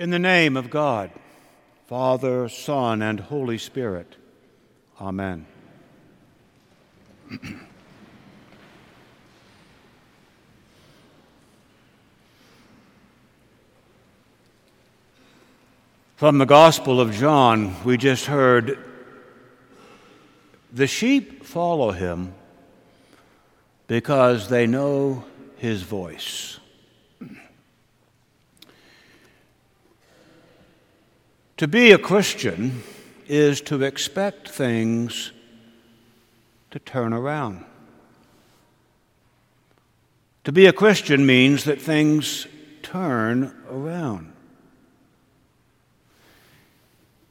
In the name of God, Father, Son, and Holy Spirit. Amen. From the Gospel of John, we just heard the sheep follow him because they know his voice. To be a Christian is to expect things to turn around. To be a Christian means that things turn around.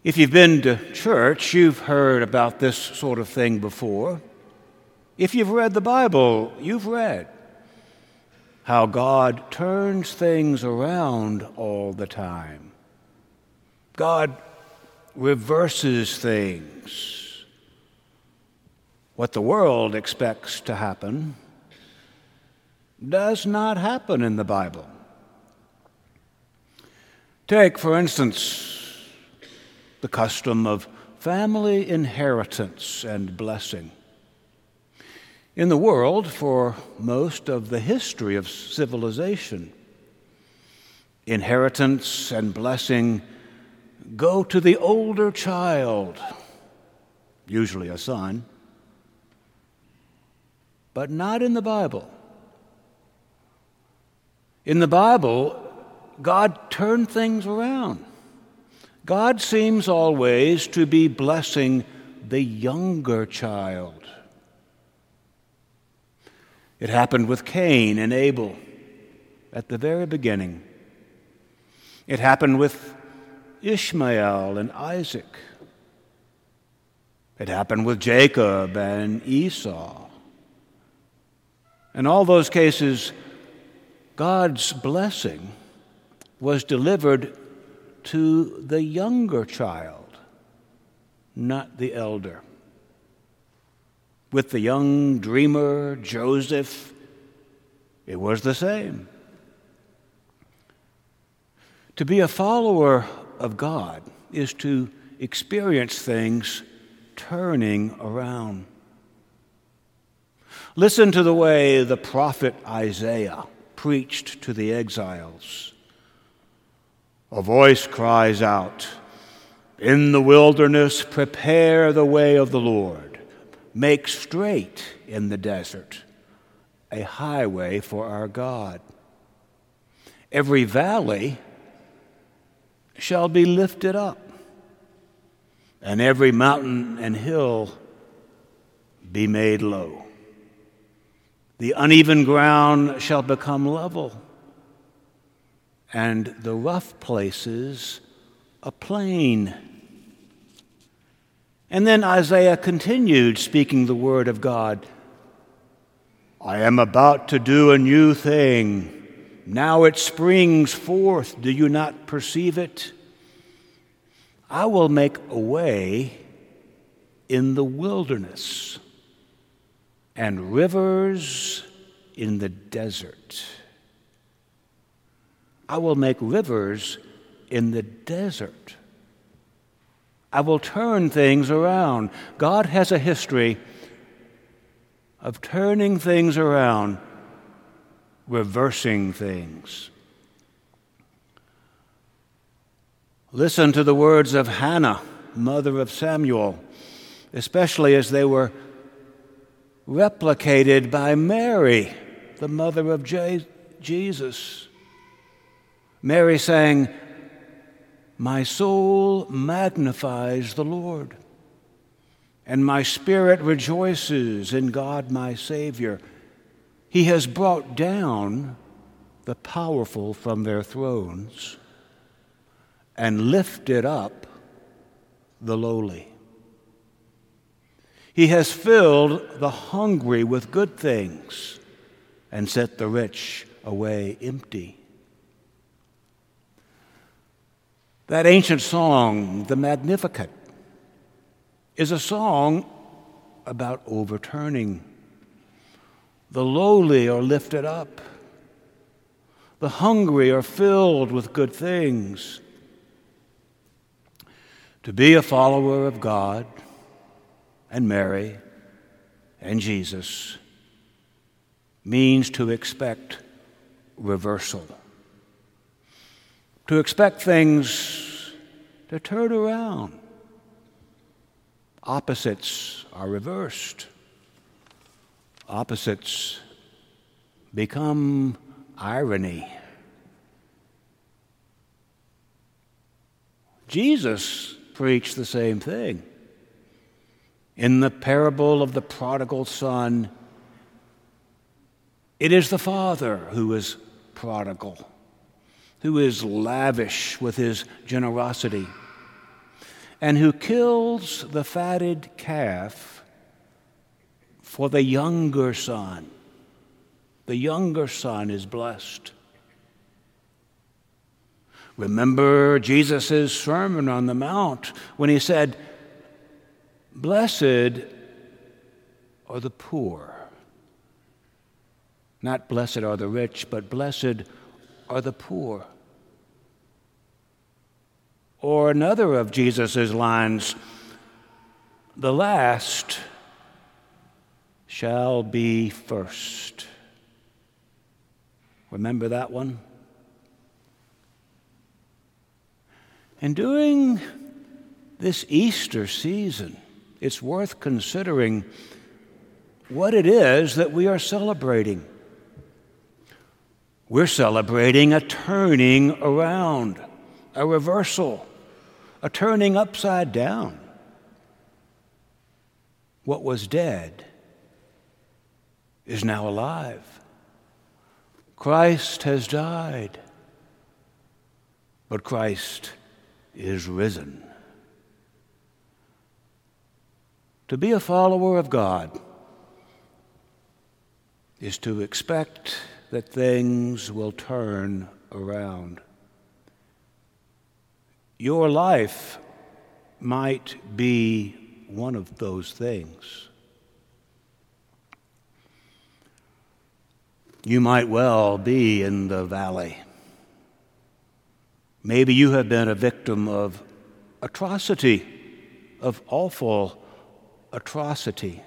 If you've been to church, you've heard about this sort of thing before. If you've read the Bible, you've read how God turns things around all the time. God reverses things. What the world expects to happen does not happen in the Bible. Take, for instance, the custom of family inheritance and blessing. In the world, for most of the history of civilization, inheritance and blessing go to the older child, usually a son, but not in the Bible. In the Bible, God turned things around. God seems always to be blessing the younger child. It happened with Cain and Abel at the very beginning. It happened with Ishmael and Isaac. It happened with Jacob and Esau. In all those cases, God's blessing was delivered to the younger child, not the elder. With the young dreamer, Joseph, it was the same. To be a follower of God is to experience things turning around. Listen to the way the prophet Isaiah preached to the exiles. A voice cries out, In the wilderness, prepare the way of the Lord, make straight in the desert a highway for our God. Every valley shall be lifted up, and every mountain and hill be made low. The uneven ground shall become level, and the rough places a plain. And then Isaiah continued speaking the word of God I am about to do a new thing. Now it springs forth. Do you not perceive it? I will make a way in the wilderness and rivers in the desert. I will make rivers in the desert. I will turn things around. God has a history of turning things around reversing things. Listen to the words of Hannah, mother of Samuel, especially as they were replicated by Mary, the mother of J- Jesus. Mary sang, My soul magnifies the Lord, and my spirit rejoices in God my Savior he has brought down the powerful from their thrones and lifted up the lowly. He has filled the hungry with good things and set the rich away empty. That ancient song, the Magnificat, is a song about overturning the lowly are lifted up. The hungry are filled with good things. To be a follower of God and Mary and Jesus means to expect reversal, to expect things to turn around. Opposites are reversed, opposites become irony. Jesus preached the same thing. In the parable of the prodigal son, it is the father who is prodigal, who is lavish with his generosity, and who kills the fatted calf for the younger son. The younger son is blessed. Remember Jesus' Sermon on the Mount when he said, Blessed are the poor. Not blessed are the rich, but blessed are the poor. Or another of Jesus' lines, the last shall be first. Remember that one? And during this Easter season, it's worth considering what it is that we are celebrating. We're celebrating a turning around, a reversal, a turning upside down. What was dead is now alive. Christ has died, but Christ is risen. To be a follower of God is to expect that things will turn around. Your life might be one of those things. You might well be in the valley. Maybe you have been a victim of atrocity, of awful atrocity.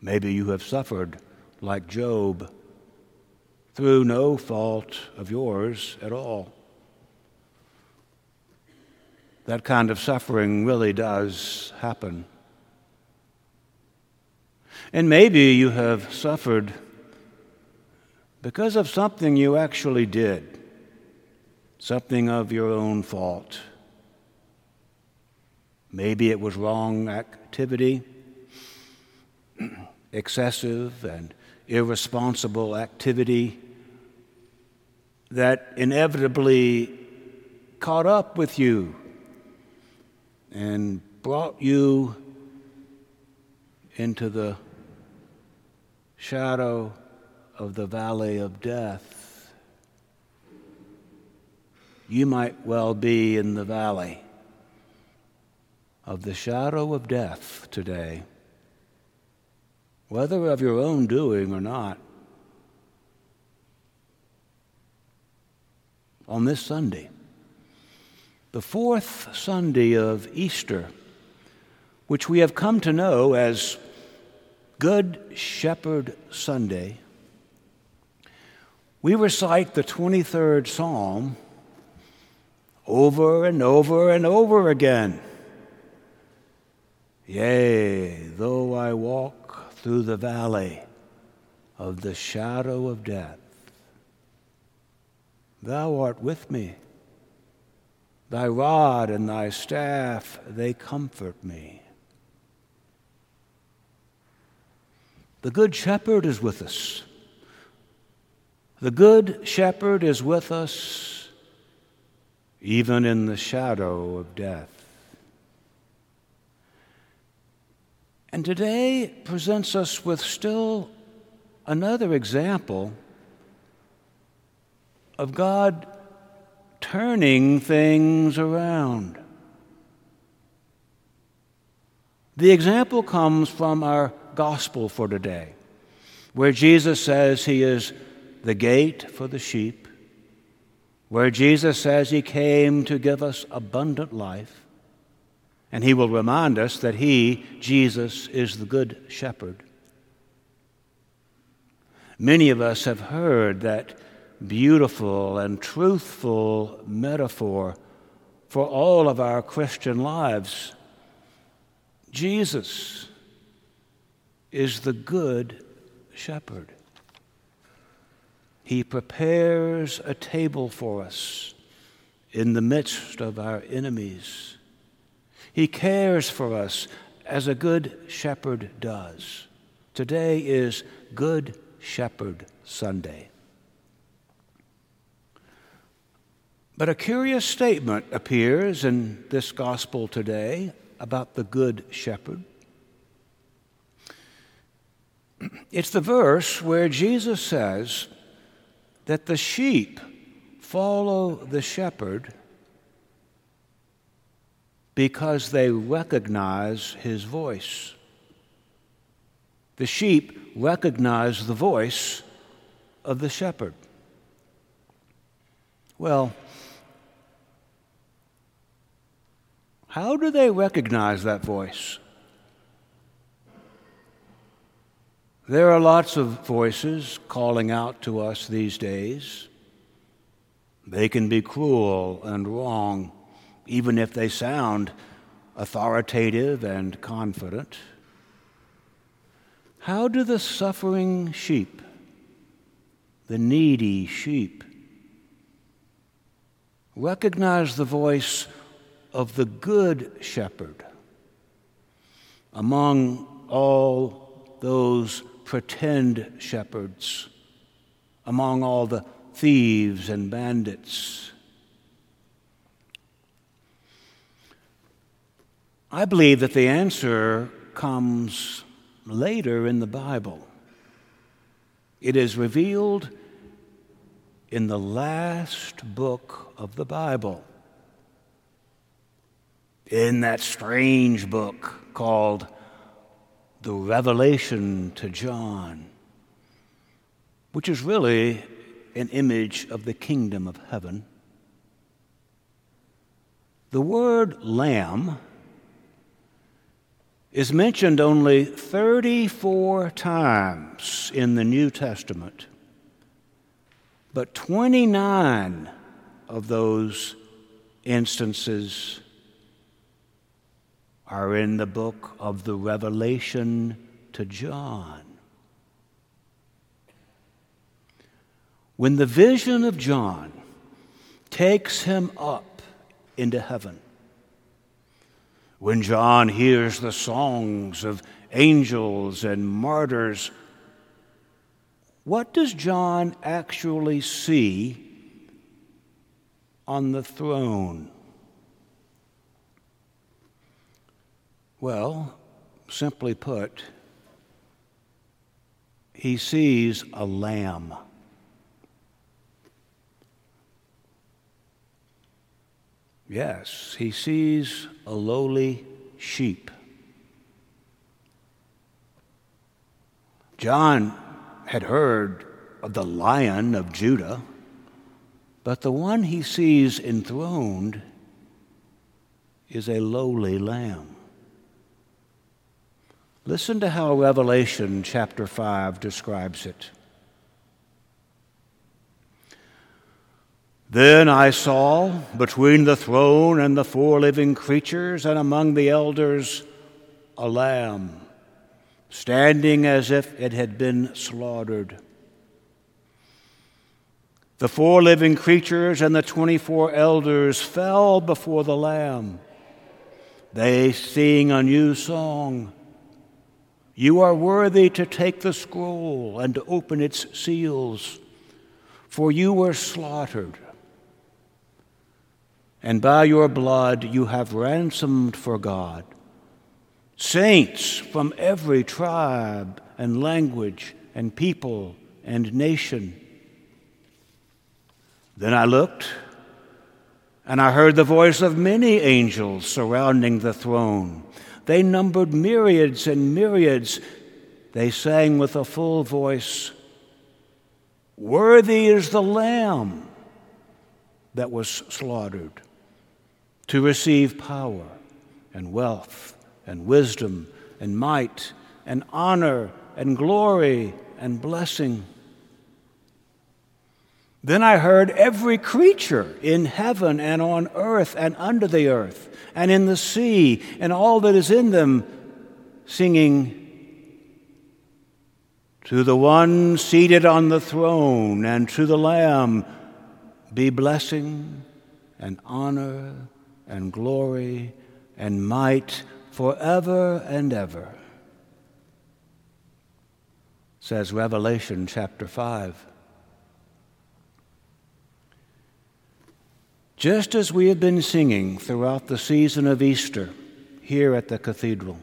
Maybe you have suffered like Job through no fault of yours at all. That kind of suffering really does happen. And maybe you have suffered because of something you actually did something of your own fault. Maybe it was wrong activity, excessive and irresponsible activity that inevitably caught up with you and brought you into the shadow of the valley of death you might well be in the valley of the shadow of death today, whether of your own doing or not. On this Sunday, the fourth Sunday of Easter, which we have come to know as Good Shepherd Sunday, we recite the 23rd Psalm over and over and over again. Yea, though I walk through the valley of the shadow of death, thou art with me. Thy rod and thy staff, they comfort me. The Good Shepherd is with us. The Good Shepherd is with us even in the shadow of death. And today presents us with still another example of God turning things around. The example comes from our gospel for today, where Jesus says he is the gate for the sheep. where Jesus says he came to give us abundant life. And he will remind us that he, Jesus, is the good shepherd. Many of us have heard that beautiful and truthful metaphor for all of our Christian lives. Jesus is the good shepherd. He prepares a table for us in the midst of our enemies. He cares for us as a good shepherd does. Today is Good Shepherd Sunday. But a curious statement appears in this gospel today about the Good Shepherd. It's the verse where Jesus says that the sheep follow the shepherd because they recognize his voice. The sheep recognize the voice of the shepherd. Well, How do they recognize that voice? There are lots of voices calling out to us these days. They can be cruel and wrong, even if they sound authoritative and confident. How do the suffering sheep, the needy sheep, recognize the voice of the Good Shepherd among all those pretend shepherds, among all the thieves and bandits. I believe that the answer comes later in the Bible. It is revealed in the last book of the Bible in that strange book called The Revelation to John, which is really an image of the kingdom of heaven. The word lamb is mentioned only 34 times in the New Testament, but 29 of those instances are in the book of the Revelation to John. When the vision of John takes him up into heaven, when John hears the songs of angels and martyrs, what does John actually see on the throne? Well, simply put, he sees a lamb. Yes, he sees a lowly sheep. John had heard of the lion of Judah, but the one he sees enthroned is a lowly lamb. Listen to how Revelation chapter 5 describes it. Then I saw between the throne and the four living creatures and among the elders a lamb, standing as if it had been slaughtered. The four living creatures and the twenty four elders fell before the Lamb. They sing a new song. You are worthy to take the scroll and to open its seals, for you were slaughtered. And by your blood you have ransomed for God saints from every tribe and language and people and nation. Then I looked, and I heard the voice of many angels surrounding the throne they numbered myriads and myriads. They sang with a full voice Worthy is the Lamb that was slaughtered to receive power and wealth and wisdom and might and honor and glory and blessing. Then I heard every creature in heaven and on earth and under the earth and in the sea and all that is in them singing, To the one seated on the throne and to the Lamb be blessing and honor and glory and might forever and ever. Says Revelation chapter 5. Just as we have been singing throughout the season of Easter here at the cathedral.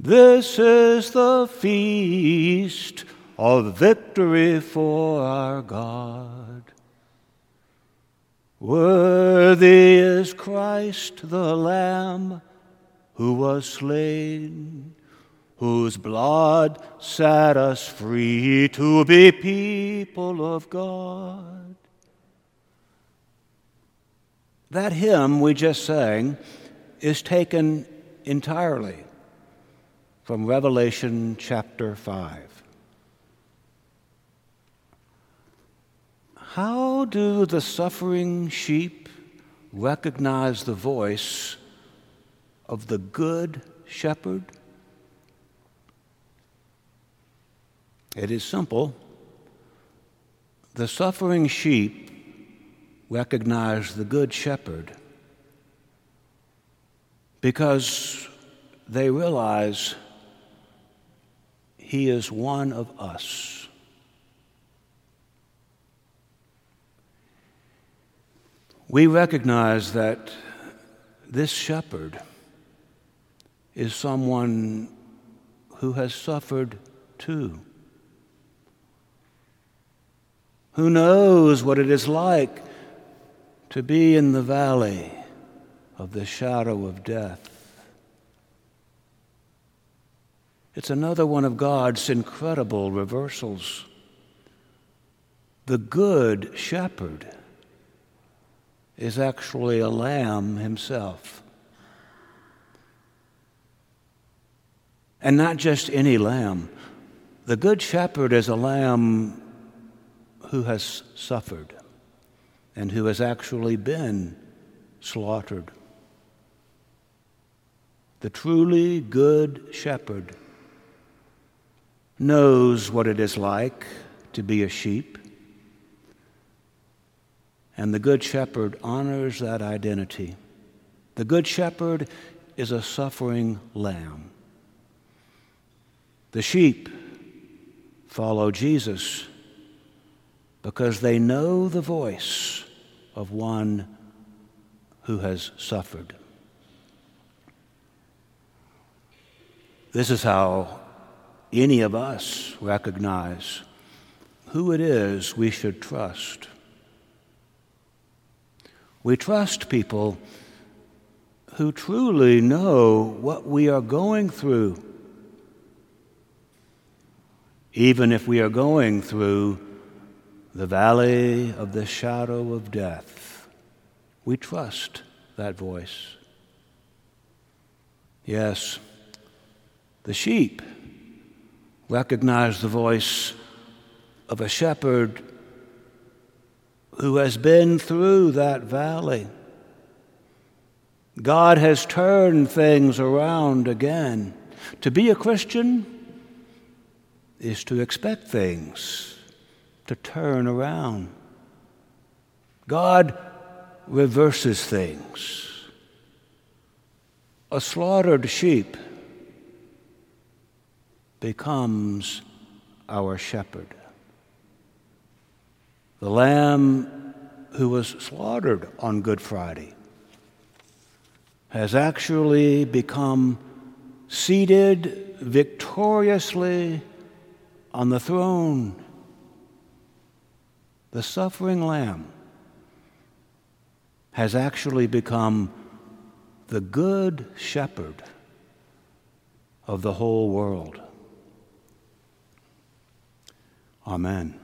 This is the feast of victory for our God. Worthy is Christ the Lamb who was slain, whose blood set us free to be people of God. That hymn we just sang is taken entirely from Revelation chapter 5. How do the suffering sheep recognize the voice of the good shepherd? It is simple. The suffering sheep recognize the Good Shepherd because they realize he is one of us. We recognize that this shepherd is someone who has suffered too. Who knows what it is like to be in the valley of the shadow of death. It's another one of God's incredible reversals. The good shepherd is actually a lamb himself. And not just any lamb. The good shepherd is a lamb who has suffered and who has actually been slaughtered. The truly good shepherd knows what it is like to be a sheep, and the good shepherd honors that identity. The good shepherd is a suffering lamb. The sheep follow Jesus because they know the voice of one who has suffered. This is how any of us recognize who it is we should trust. We trust people who truly know what we are going through, even if we are going through the valley of the shadow of death. We trust that voice. Yes, the sheep recognize the voice of a shepherd who has been through that valley. God has turned things around again. To be a Christian is to expect things to turn around. God reverses things. A slaughtered sheep becomes our shepherd. The lamb who was slaughtered on Good Friday has actually become seated victoriously on the throne the suffering lamb has actually become the good shepherd of the whole world. Amen.